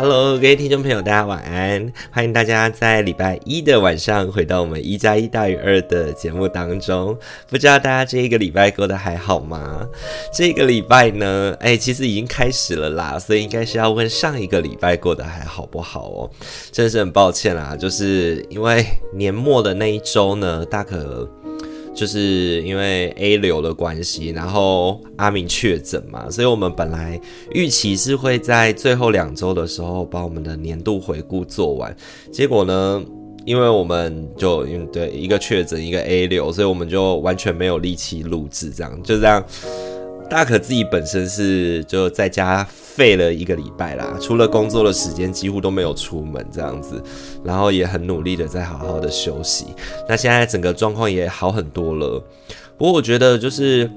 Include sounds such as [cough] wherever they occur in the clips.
Hello，各位听众朋友，大家晚安！欢迎大家在礼拜一的晚上回到我们一加一大于二的节目当中。不知道大家这一个礼拜过得还好吗？这个礼拜呢，哎，其实已经开始了啦，所以应该是要问上一个礼拜过得还好不好哦。真是很抱歉啦，就是因为年末的那一周呢，大可。就是因为 A 流的关系，然后阿明确诊嘛，所以我们本来预期是会在最后两周的时候把我们的年度回顾做完，结果呢，因为我们就因对一个确诊一个 A 流，所以我们就完全没有力气录制，这样就这样。大可自己本身是就在家废了一个礼拜啦，除了工作的时间几乎都没有出门这样子，然后也很努力的在好好的休息。那现在整个状况也好很多了，不过我觉得就是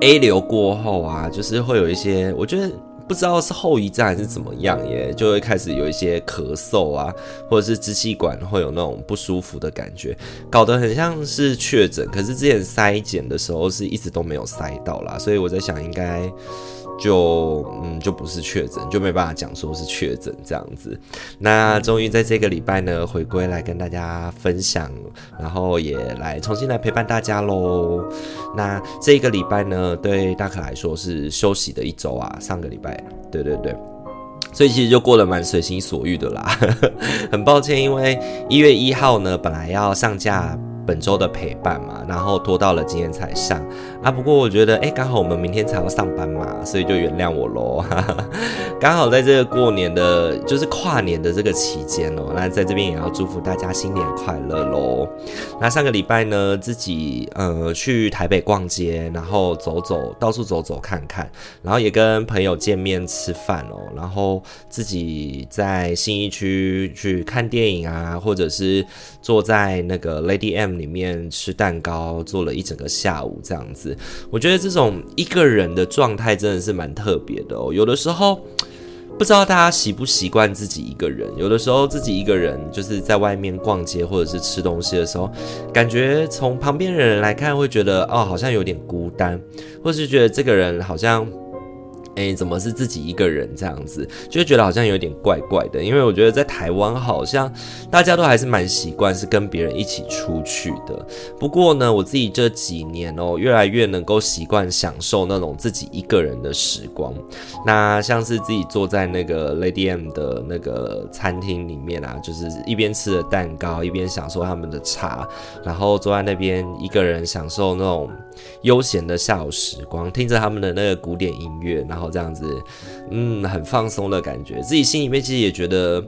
A 流过后啊，就是会有一些，我觉得。不知道是后遗症还是怎么样耶，就会开始有一些咳嗽啊，或者是支气管会有那种不舒服的感觉，搞得很像是确诊。可是之前筛检的时候是一直都没有筛到啦，所以我在想应该。就嗯，就不是确诊，就没办法讲说是确诊这样子。那终于在这个礼拜呢，回归来跟大家分享，然后也来重新来陪伴大家喽。那这个礼拜呢，对大可来说是休息的一周啊。上个礼拜，对对对，所以其实就过得蛮随心所欲的啦。[laughs] 很抱歉，因为一月一号呢，本来要上架。本周的陪伴嘛，然后拖到了今天才上啊。不过我觉得，哎，刚好我们明天才要上班嘛，所以就原谅我喽。[laughs] 刚好在这个过年的，就是跨年的这个期间哦，那在这边也要祝福大家新年快乐喽。那上个礼拜呢，自己呃去台北逛街，然后走走，到处走走看看，然后也跟朋友见面吃饭哦，然后自己在新一区去看电影啊，或者是坐在那个 Lady M。里面吃蛋糕，做了一整个下午这样子，我觉得这种一个人的状态真的是蛮特别的哦。有的时候不知道大家习不习惯自己一个人，有的时候自己一个人就是在外面逛街或者是吃东西的时候，感觉从旁边的人来看会觉得哦，好像有点孤单，或是觉得这个人好像。哎，怎么是自己一个人这样子，就会觉得好像有点怪怪的。因为我觉得在台湾好像大家都还是蛮习惯是跟别人一起出去的。不过呢，我自己这几年哦，越来越能够习惯享受那种自己一个人的时光。那像是自己坐在那个 Lady M 的那个餐厅里面啊，就是一边吃着蛋糕，一边享受他们的茶，然后坐在那边一个人享受那种悠闲的下午时光，听着他们的那个古典音乐，然后。这样子，嗯，很放松的感觉，自己心里面其实也觉得，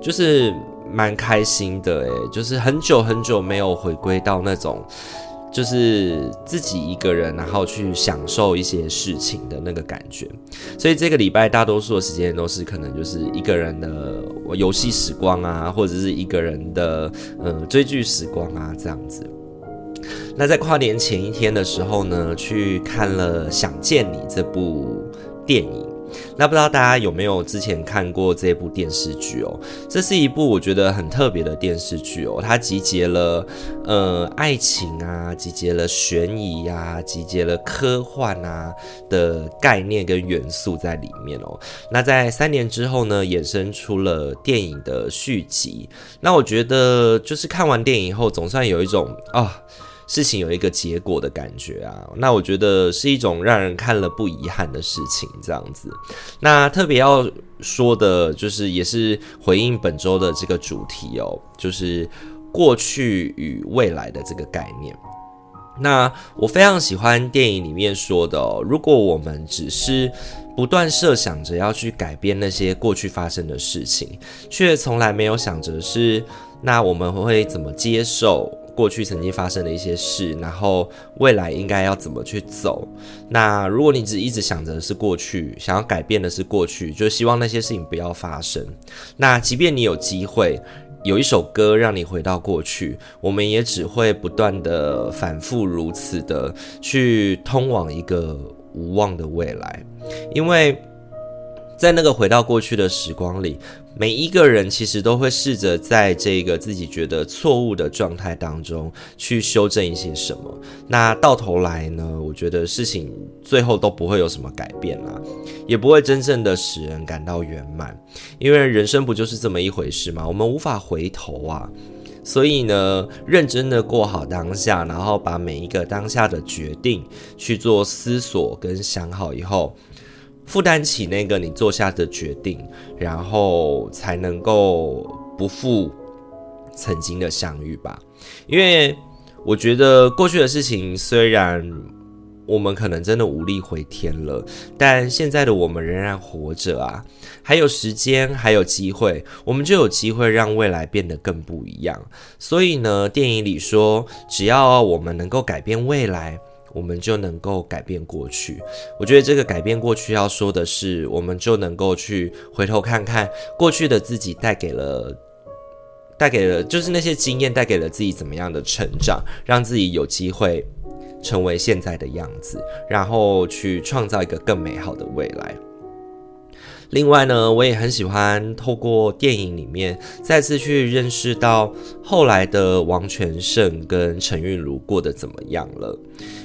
就是蛮开心的，诶，就是很久很久没有回归到那种，就是自己一个人，然后去享受一些事情的那个感觉。所以这个礼拜大多数的时间都是可能就是一个人的游戏时光啊，或者是一个人的嗯追剧时光啊，这样子。那在跨年前一天的时候呢，去看了《想见你》这部。电影，那不知道大家有没有之前看过这部电视剧哦？这是一部我觉得很特别的电视剧哦，它集结了呃爱情啊，集结了悬疑啊，集结了科幻啊的概念跟元素在里面哦。那在三年之后呢，衍生出了电影的续集。那我觉得就是看完电影以后，总算有一种啊。哦事情有一个结果的感觉啊，那我觉得是一种让人看了不遗憾的事情，这样子。那特别要说的就是，也是回应本周的这个主题哦，就是过去与未来的这个概念。那我非常喜欢电影里面说的，如果我们只是不断设想着要去改变那些过去发生的事情，却从来没有想着是，那我们会怎么接受？过去曾经发生的一些事，然后未来应该要怎么去走？那如果你只一直想着是过去，想要改变的是过去，就希望那些事情不要发生。那即便你有机会，有一首歌让你回到过去，我们也只会不断的反复如此的去通往一个无望的未来，因为在那个回到过去的时光里。每一个人其实都会试着在这个自己觉得错误的状态当中去修正一些什么。那到头来呢，我觉得事情最后都不会有什么改变啦，也不会真正的使人感到圆满。因为人生不就是这么一回事吗？我们无法回头啊。所以呢，认真的过好当下，然后把每一个当下的决定去做思索跟想好以后。负担起那个你做下的决定，然后才能够不负曾经的相遇吧。因为我觉得过去的事情虽然我们可能真的无力回天了，但现在的我们仍然活着啊，还有时间，还有机会，我们就有机会让未来变得更不一样。所以呢，电影里说，只要我们能够改变未来。我们就能够改变过去。我觉得这个改变过去要说的是，我们就能够去回头看看过去的自己带给了，带给了，就是那些经验带给了自己怎么样的成长，让自己有机会成为现在的样子，然后去创造一个更美好的未来。另外呢，我也很喜欢透过电影里面再次去认识到后来的王全胜跟陈韵如过得怎么样了。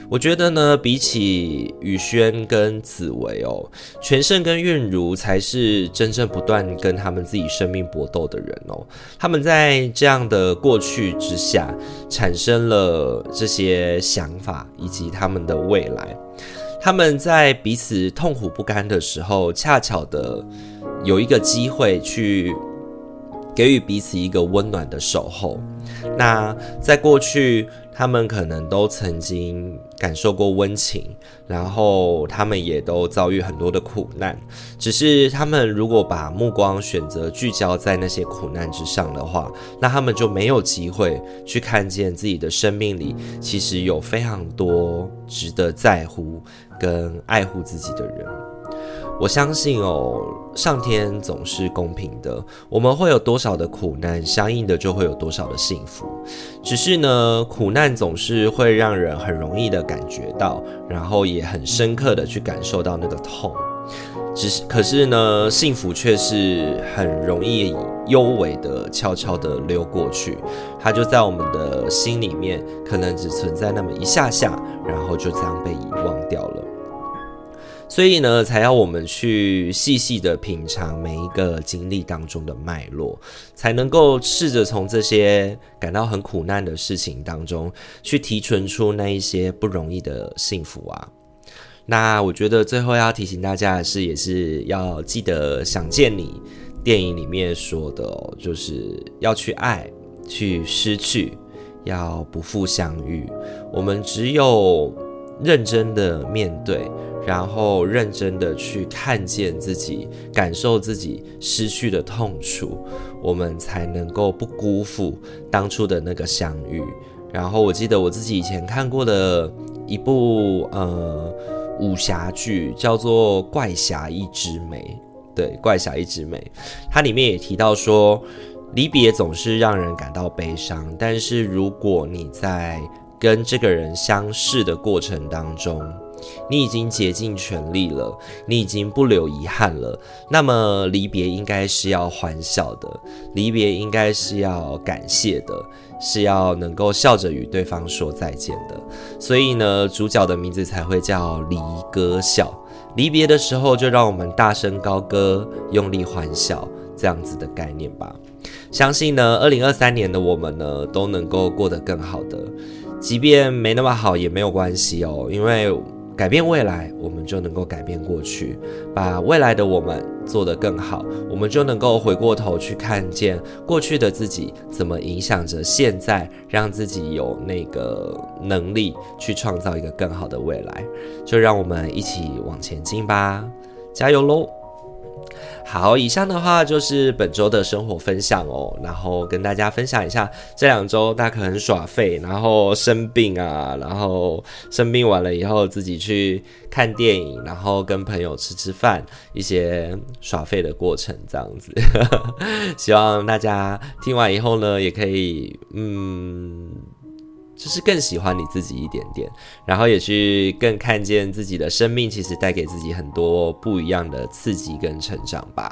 我觉得呢，比起宇轩跟紫薇哦，全胜跟韵如才是真正不断跟他们自己生命搏斗的人哦。他们在这样的过去之下，产生了这些想法以及他们的未来。他们在彼此痛苦不甘的时候，恰巧的有一个机会去给予彼此一个温暖的守候。那在过去，他们可能都曾经感受过温情，然后他们也都遭遇很多的苦难。只是他们如果把目光选择聚焦在那些苦难之上的话，那他们就没有机会去看见自己的生命里其实有非常多值得在乎跟爱护自己的人。我相信哦，上天总是公平的。我们会有多少的苦难，相应的就会有多少的幸福。只是呢，苦难总是会让人很容易的感觉到，然后也很深刻的去感受到那个痛。只是，可是呢，幸福却是很容易幽微的、悄悄的溜过去。它就在我们的心里面，可能只存在那么一下下，然后就这样被遗忘掉了。所以呢，才要我们去细细的品尝每一个经历当中的脉络，才能够试着从这些感到很苦难的事情当中，去提纯出那一些不容易的幸福啊。那我觉得最后要提醒大家的是，也是要记得想见你电影里面说的哦，就是要去爱，去失去，要不负相遇。我们只有认真的面对。然后认真的去看见自己，感受自己失去的痛楚，我们才能够不辜负当初的那个相遇。然后我记得我自己以前看过的一部呃武侠剧，叫做《怪侠一枝梅》。对，《怪侠一枝梅》，它里面也提到说，离别总是让人感到悲伤，但是如果你在跟这个人相识的过程当中，你已经竭尽全力了，你已经不留遗憾了。那么离别应该是要欢笑的，离别应该是要感谢的，是要能够笑着与对方说再见的。所以呢，主角的名字才会叫离歌笑。离别的时候，就让我们大声高歌，用力欢笑，这样子的概念吧。相信呢，二零二三年的我们呢，都能够过得更好的，即便没那么好也没有关系哦，因为。改变未来，我们就能够改变过去，把未来的我们做得更好，我们就能够回过头去看见过去的自己怎么影响着现在，让自己有那个能力去创造一个更好的未来。就让我们一起往前进吧，加油喽！好，以上的话就是本周的生活分享哦，然后跟大家分享一下这两周大家可很耍废，然后生病啊，然后生病完了以后自己去看电影，然后跟朋友吃吃饭，一些耍废的过程这样子。[laughs] 希望大家听完以后呢，也可以嗯。就是更喜欢你自己一点点，然后也去更看见自己的生命，其实带给自己很多不一样的刺激跟成长吧。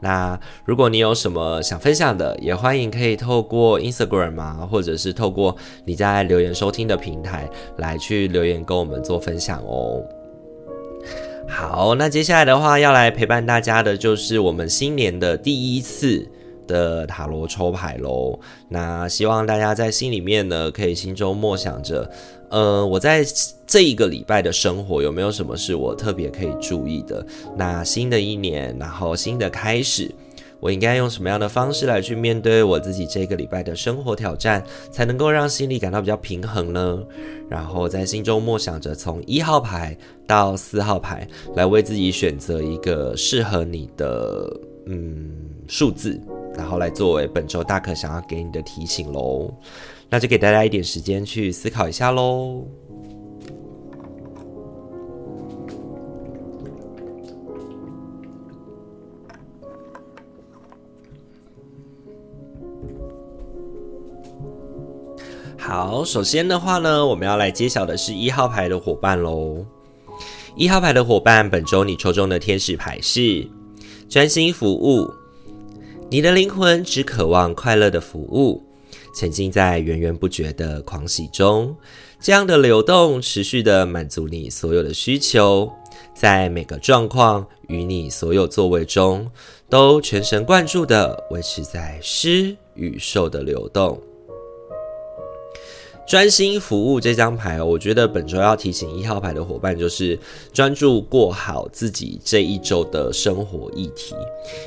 那如果你有什么想分享的，也欢迎可以透过 Instagram 啊，或者是透过你在留言收听的平台来去留言跟我们做分享哦。好，那接下来的话要来陪伴大家的就是我们新年的第一次的塔罗抽牌喽，那希望大家在心里面呢，可以心中默想着，呃，我在这一个礼拜的生活有没有什么是我特别可以注意的？那新的一年，然后新的开始，我应该用什么样的方式来去面对我自己这个礼拜的生活挑战，才能够让心里感到比较平衡呢？然后在心中默想着，从一号牌到四号牌，来为自己选择一个适合你的嗯数字。然后来作为本周大可想要给你的提醒喽，那就给大家一点时间去思考一下喽。好，首先的话呢，我们要来揭晓的是一号牌的伙伴喽。一号牌的伙伴，本周你抽中的天使牌是专心服务。你的灵魂只渴望快乐的服务，沉浸在源源不绝的狂喜中。这样的流动持续的满足你所有的需求，在每个状况与你所有座位中，都全神贯注的维持在施与受的流动。专心服务这张牌，我觉得本周要提醒一号牌的伙伴，就是专注过好自己这一周的生活议题。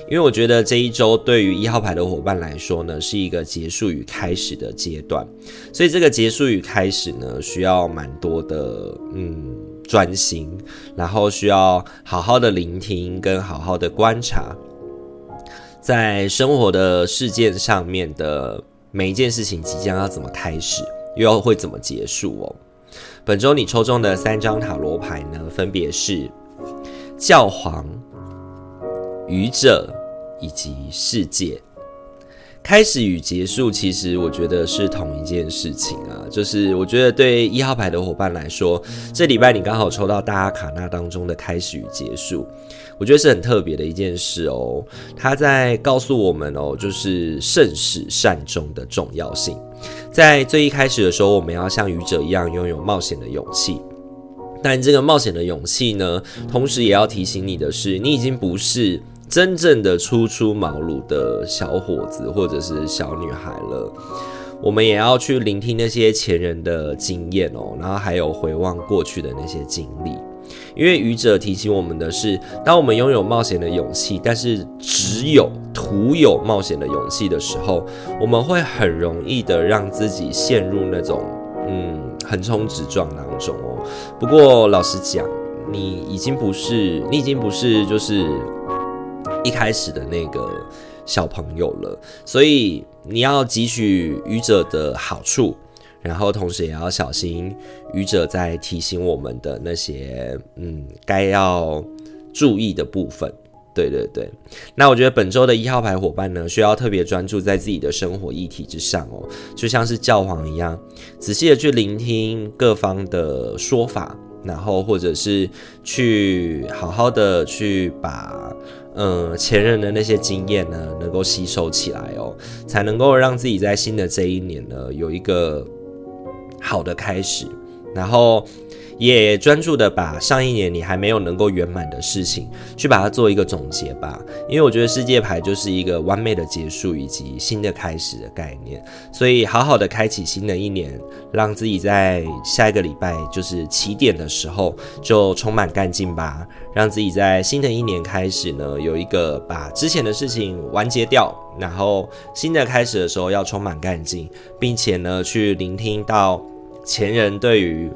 因为我觉得这一周对于一号牌的伙伴来说呢，是一个结束与开始的阶段，所以这个结束与开始呢，需要蛮多的嗯专心，然后需要好好的聆听跟好好的观察，在生活的事件上面的每一件事情即将要怎么开始。又要会怎么结束哦？本周你抽中的三张塔罗牌呢，分别是教皇、愚者以及世界。开始与结束，其实我觉得是同一件事情啊。就是我觉得对一号牌的伙伴来说，这礼拜你刚好抽到大阿卡那当中的开始与结束，我觉得是很特别的一件事哦。他在告诉我们哦，就是慎始善终的重要性。在最一开始的时候，我们要像愚者一样拥有冒险的勇气。但这个冒险的勇气呢，同时也要提醒你的是，你已经不是真正的初出茅庐的小伙子或者是小女孩了。我们也要去聆听那些前人的经验哦，然后还有回望过去的那些经历。因为愚者提醒我们的是，当我们拥有冒险的勇气，但是只有徒有冒险的勇气的时候，我们会很容易的让自己陷入那种嗯横冲直撞当中哦。不过老实讲，你已经不是，你已经不是就是一开始的那个小朋友了，所以你要汲取愚者的好处。然后，同时也要小心愚者在提醒我们的那些，嗯，该要注意的部分。对对对。那我觉得本周的一号牌伙伴呢，需要特别专注在自己的生活议题之上哦，就像是教皇一样，仔细的去聆听各方的说法，然后或者是去好好的去把，嗯，前人的那些经验呢，能够吸收起来哦，才能够让自己在新的这一年呢，有一个。好的开始，然后也专注的把上一年你还没有能够圆满的事情，去把它做一个总结吧。因为我觉得世界牌就是一个完美的结束以及新的开始的概念，所以好好的开启新的一年，让自己在下一个礼拜就是起点的时候就充满干劲吧。让自己在新的一年开始呢，有一个把之前的事情完结掉，然后新的开始的时候要充满干劲，并且呢去聆听到。前人对于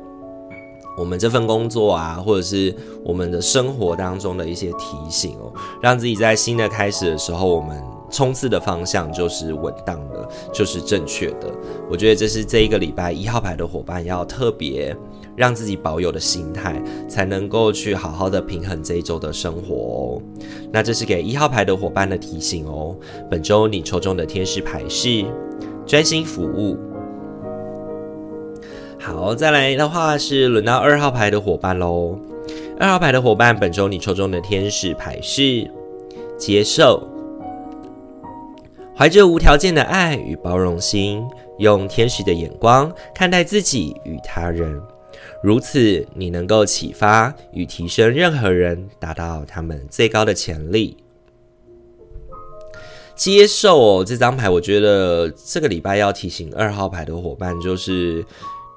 我们这份工作啊，或者是我们的生活当中的一些提醒哦，让自己在新的开始的时候，我们冲刺的方向就是稳当的，就是正确的。我觉得这是这一个礼拜一号牌的伙伴要特别让自己保有的心态，才能够去好好的平衡这一周的生活哦。那这是给一号牌的伙伴的提醒哦。本周你抽中的天使牌是专心服务。好，再来的话是轮到二号牌的伙伴喽。二号牌的伙伴，本周你抽中的天使牌是接受，怀着无条件的爱与包容心，用天使的眼光看待自己与他人，如此你能够启发与提升任何人，达到他们最高的潜力。接受哦，这张牌，我觉得这个礼拜要提醒二号牌的伙伴，就是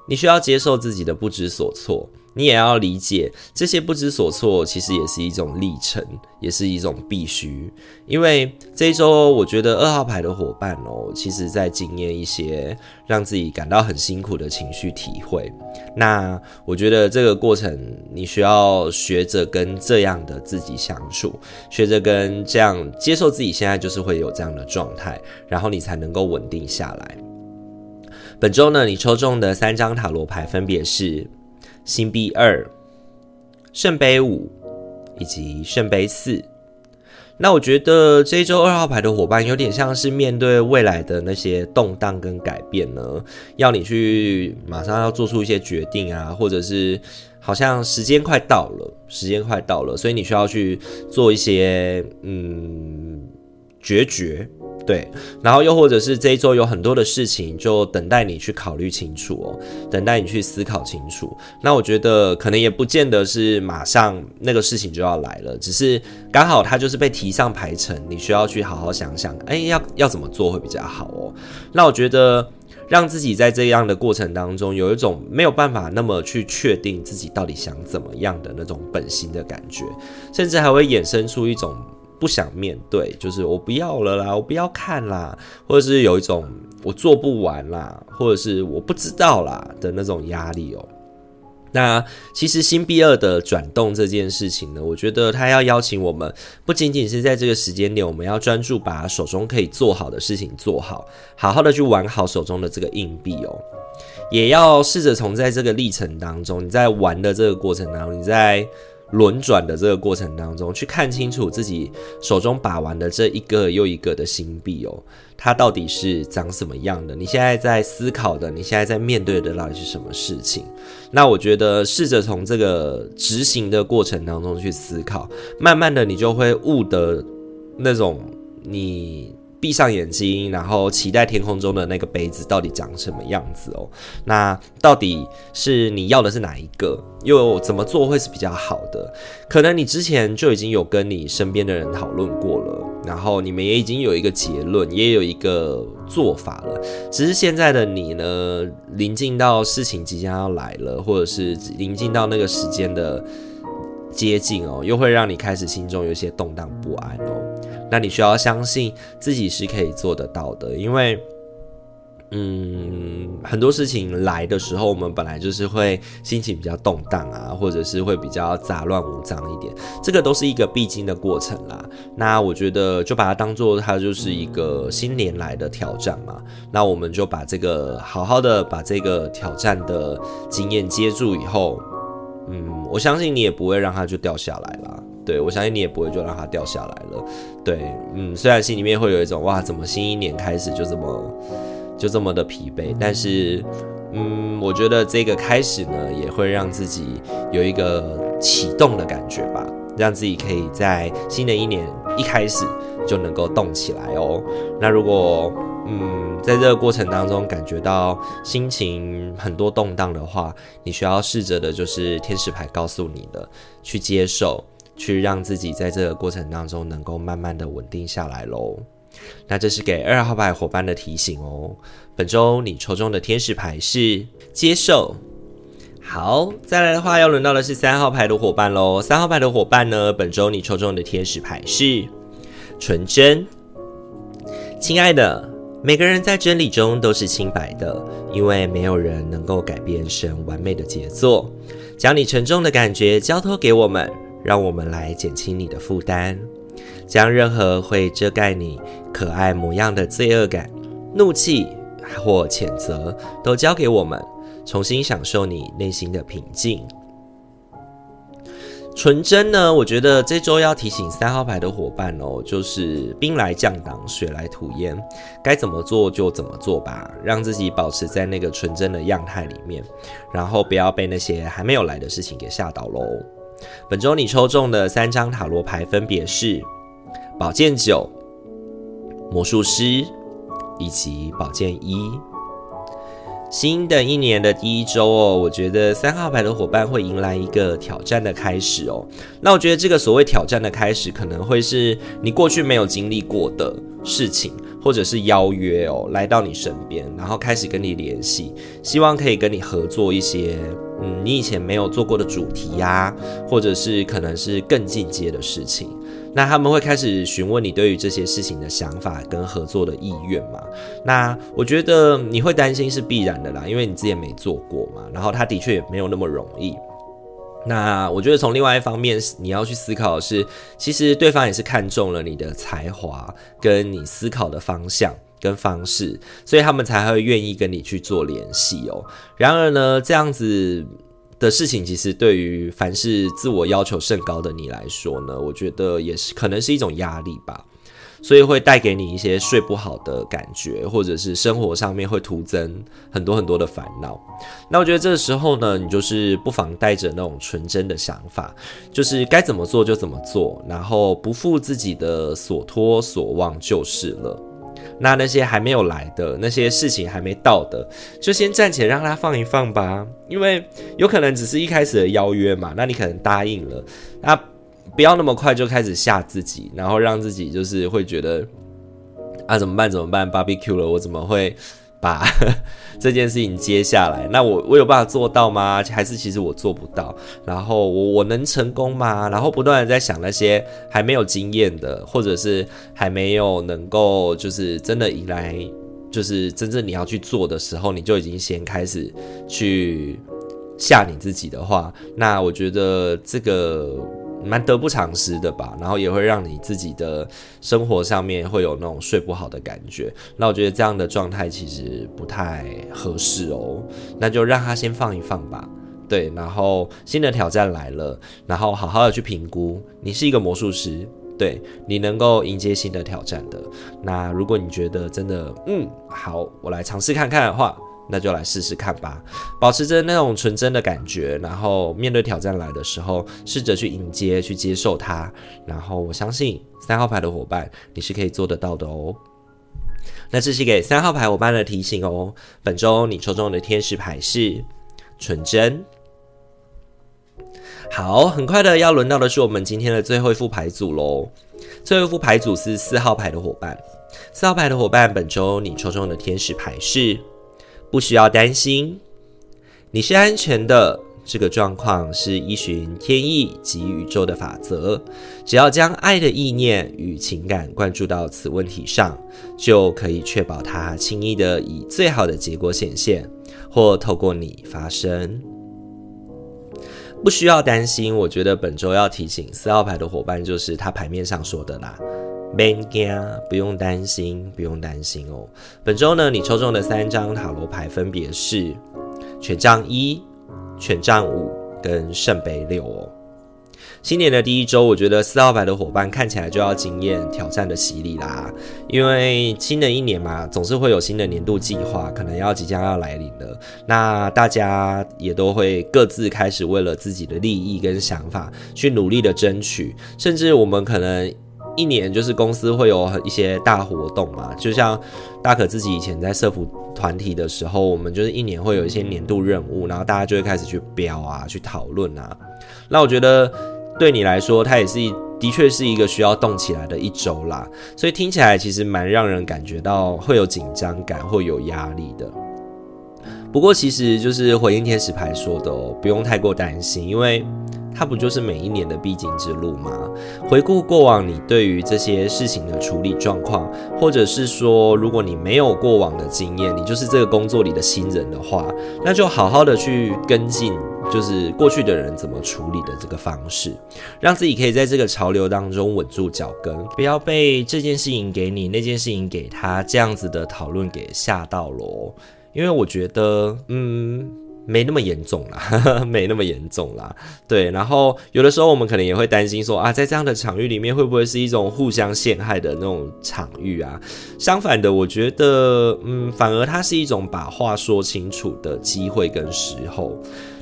你需要接受自己的不知所措。你也要理解，这些不知所措其实也是一种历程，也是一种必须。因为这一周，我觉得二号牌的伙伴哦，其实在经验一些让自己感到很辛苦的情绪体会。那我觉得这个过程，你需要学着跟这样的自己相处，学着跟这样接受自己现在就是会有这样的状态，然后你才能够稳定下来。本周呢，你抽中的三张塔罗牌分别是。星币二、圣杯五以及圣杯四，那我觉得这一周二号牌的伙伴有点像是面对未来的那些动荡跟改变呢，要你去马上要做出一些决定啊，或者是好像时间快到了，时间快到了，所以你需要去做一些嗯决绝。对，然后又或者是这一周有很多的事情，就等待你去考虑清楚哦，等待你去思考清楚。那我觉得可能也不见得是马上那个事情就要来了，只是刚好它就是被提上排程，你需要去好好想想，哎，要要怎么做会比较好哦。那我觉得让自己在这样的过程当中有一种没有办法那么去确定自己到底想怎么样的那种本心的感觉，甚至还会衍生出一种。不想面对，就是我不要了啦，我不要看啦，或者是有一种我做不完啦，或者是我不知道啦的那种压力哦。那其实星币二的转动这件事情呢，我觉得他要邀请我们，不仅仅是在这个时间点，我们要专注把手中可以做好的事情做好，好好的去玩好手中的这个硬币哦，也要试着从在这个历程当中，你在玩的这个过程当中，你在。轮转的这个过程当中，去看清楚自己手中把玩的这一个又一个的星币哦，它到底是长什么样的？你现在在思考的，你现在在面对的到底是什么事情？那我觉得试着从这个执行的过程当中去思考，慢慢的你就会悟得那种你。闭上眼睛，然后期待天空中的那个杯子到底长什么样子哦？那到底是你要的是哪一个？又怎么做会是比较好的？可能你之前就已经有跟你身边的人讨论过了，然后你们也已经有一个结论，也有一个做法了。只是现在的你呢，临近到事情即将要来了，或者是临近到那个时间的接近哦，又会让你开始心中有些动荡不安哦。那你需要相信自己是可以做得到的，因为，嗯，很多事情来的时候，我们本来就是会心情比较动荡啊，或者是会比较杂乱无章一点，这个都是一个必经的过程啦。那我觉得就把它当做它就是一个新年来的挑战嘛，那我们就把这个好好的把这个挑战的经验接住以后，嗯，我相信你也不会让它就掉下来了。对，我相信你也不会就让它掉下来了。对，嗯，虽然心里面会有一种哇，怎么新一年开始就这么就这么的疲惫，但是，嗯，我觉得这个开始呢，也会让自己有一个启动的感觉吧，让自己可以在新的一年一开始就能够动起来哦。那如果嗯，在这个过程当中感觉到心情很多动荡的话，你需要试着的就是天使牌告诉你的，去接受。去让自己在这个过程当中能够慢慢的稳定下来喽。那这是给二号牌伙伴的提醒哦。本周你抽中的天使牌是接受。好，再来的话要轮到的是三号牌的伙伴喽。三号牌的伙伴呢，本周你抽中的天使牌是纯真。亲爱的，每个人在真理中都是清白的，因为没有人能够改变神完美的杰作。将你沉重的感觉交托给我们。让我们来减轻你的负担，将任何会遮盖你可爱模样的罪恶感、怒气或谴责都交给我们，重新享受你内心的平静。纯真呢，我觉得这周要提醒三号牌的伙伴哦，就是兵来将挡，水来土掩，该怎么做就怎么做吧，让自己保持在那个纯真的样态里面，然后不要被那些还没有来的事情给吓倒喽。本周你抽中的三张塔罗牌分别是宝剑九、魔术师以及宝剑一。新的一年的第一周哦，我觉得三号牌的伙伴会迎来一个挑战的开始哦。那我觉得这个所谓挑战的开始，可能会是你过去没有经历过的事情，或者是邀约哦，来到你身边，然后开始跟你联系，希望可以跟你合作一些，嗯，你以前没有做过的主题呀，或者是可能是更进阶的事情。那他们会开始询问你对于这些事情的想法跟合作的意愿嘛？那我觉得你会担心是必然的啦，因为你之前没做过嘛。然后他的确也没有那么容易。那我觉得从另外一方面，你要去思考的是，其实对方也是看中了你的才华跟你思考的方向跟方式，所以他们才会愿意跟你去做联系哦。然而呢，这样子。的事情，其实对于凡是自我要求甚高的你来说呢，我觉得也是可能是一种压力吧，所以会带给你一些睡不好的感觉，或者是生活上面会徒增很多很多的烦恼。那我觉得这个时候呢，你就是不妨带着那种纯真的想法，就是该怎么做就怎么做，然后不负自己的所托所望就是了。那那些还没有来的那些事情还没到的，就先暂且让他放一放吧，因为有可能只是一开始的邀约嘛。那你可能答应了，那不要那么快就开始吓自己，然后让自己就是会觉得啊怎么办怎么办，barbecue 了，我怎么会？把 [laughs] 这件事情接下来，那我我有办法做到吗？还是其实我做不到？然后我我能成功吗？然后不断的在想那些还没有经验的，或者是还没有能够就是真的迎来，就是真正你要去做的时候，你就已经先开始去吓你自己的话，那我觉得这个。蛮得不偿失的吧，然后也会让你自己的生活上面会有那种睡不好的感觉。那我觉得这样的状态其实不太合适哦，那就让他先放一放吧。对，然后新的挑战来了，然后好好的去评估。你是一个魔术师，对，你能够迎接新的挑战的。那如果你觉得真的，嗯，好，我来尝试看看的话。那就来试试看吧，保持着那种纯真的感觉，然后面对挑战来的时候，试着去迎接、去接受它。然后我相信三号牌的伙伴，你是可以做得到的哦。那这是给三号牌伙伴的提醒哦。本周你抽中的天使牌是纯真。好，很快的要轮到的是我们今天的最后一副牌组喽。最后一副牌组是四号牌的伙伴。四号牌的伙伴，本周你抽中的天使牌是。不需要担心，你是安全的。这个状况是依循天意及宇宙的法则，只要将爱的意念与情感灌注到此问题上，就可以确保它轻易的以最好的结果显现，或透过你发生。不需要担心，我觉得本周要提醒四号牌的伙伴，就是他牌面上说的啦。别惊，不用担心，不用担心哦。本周呢，你抽中的三张塔罗牌分别是权杖一、权杖五跟圣杯六哦。新年的第一周，我觉得四号牌的伙伴看起来就要经验挑战的洗礼啦。因为新的一年嘛，总是会有新的年度计划，可能要即将要来临了。那大家也都会各自开始为了自己的利益跟想法去努力的争取，甚至我们可能。一年就是公司会有一些大活动嘛，就像大可自己以前在社福团体的时候，我们就是一年会有一些年度任务，然后大家就会开始去标啊，去讨论啊。那我觉得对你来说，它也是的确是一个需要动起来的一周啦，所以听起来其实蛮让人感觉到会有紧张感，会有压力的。不过其实就是回应天使牌说的哦，不用太过担心，因为。它不就是每一年的必经之路吗？回顾过往，你对于这些事情的处理状况，或者是说，如果你没有过往的经验，你就是这个工作里的新人的话，那就好好的去跟进，就是过去的人怎么处理的这个方式，让自己可以在这个潮流当中稳住脚跟，不要被这件事情给你，那件事情给他这样子的讨论给吓到喽。因为我觉得，嗯。没那么严重啦，[laughs] 没那么严重啦。对，然后有的时候我们可能也会担心说啊，在这样的场域里面会不会是一种互相陷害的那种场域啊？相反的，我觉得，嗯，反而它是一种把话说清楚的机会跟时候。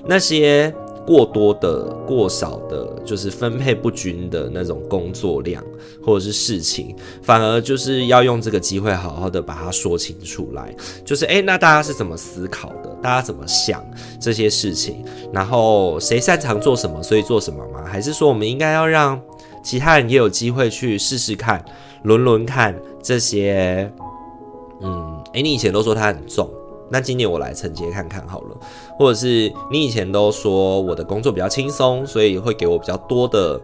那些。过多的、过少的，就是分配不均的那种工作量或者是事情，反而就是要用这个机会好好的把它说清楚来。就是诶，那大家是怎么思考的？大家怎么想这些事情？然后谁擅长做什么，所以做什么吗？还是说我们应该要让其他人也有机会去试试看、轮轮看这些？嗯，诶，你以前都说它很重。那今年我来承接看看好了，或者是你以前都说我的工作比较轻松，所以会给我比较多的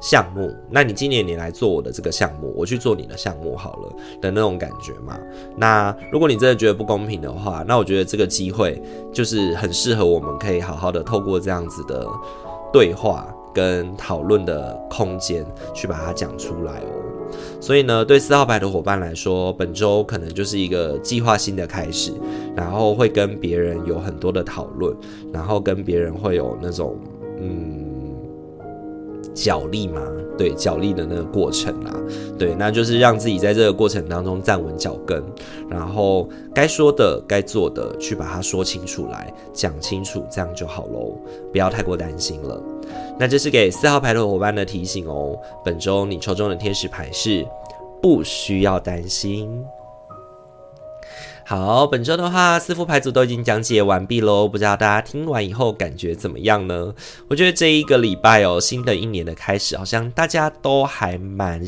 项目。那你今年你来做我的这个项目，我去做你的项目好了的那种感觉嘛？那如果你真的觉得不公平的话，那我觉得这个机会就是很适合我们可以好好的透过这样子的对话跟讨论的空间去把它讲出来哦。所以呢，对四号牌的伙伴来说，本周可能就是一个计划性的开始，然后会跟别人有很多的讨论，然后跟别人会有那种嗯脚力嘛，对，脚力的那个过程啊，对，那就是让自己在这个过程当中站稳脚跟，然后该说的、该做的去把它说清楚来，讲清楚，这样就好喽，不要太过担心了。那这是给四号牌的伙伴的提醒哦。本周你抽中的天使牌是不需要担心。好，本周的话，四副牌组都已经讲解完毕喽。不知道大家听完以后感觉怎么样呢？我觉得这一个礼拜哦，新的一年的开始，好像大家都还蛮，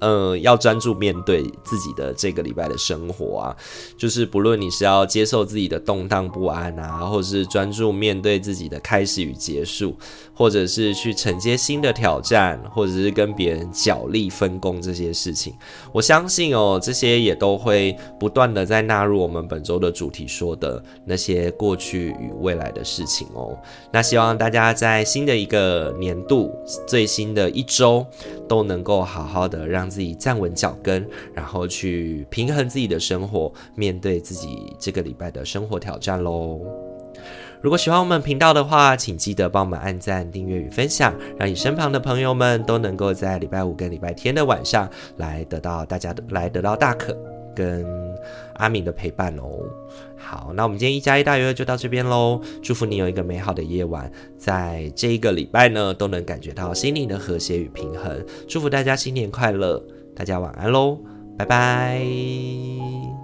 呃，要专注面对自己的这个礼拜的生活啊。就是不论你是要接受自己的动荡不安啊，或者是专注面对自己的开始与结束，或者是去承接新的挑战，或者是跟别人角力分工这些事情，我相信哦，这些也都会不断的在纳入。我们本周的主题说的那些过去与未来的事情哦，那希望大家在新的一个年度最新的一周都能够好好的让自己站稳脚跟，然后去平衡自己的生活，面对自己这个礼拜的生活挑战喽。如果喜欢我们频道的话，请记得帮我们按赞、订阅与分享，让你身旁的朋友们都能够在礼拜五跟礼拜天的晚上来得到大家的来得到大可跟阿敏的陪伴哦，好，那我们今天一加一大于二就到这边喽。祝福你有一个美好的夜晚，在这一个礼拜呢都能感觉到心灵的和谐与平衡。祝福大家新年快乐，大家晚安喽，拜拜。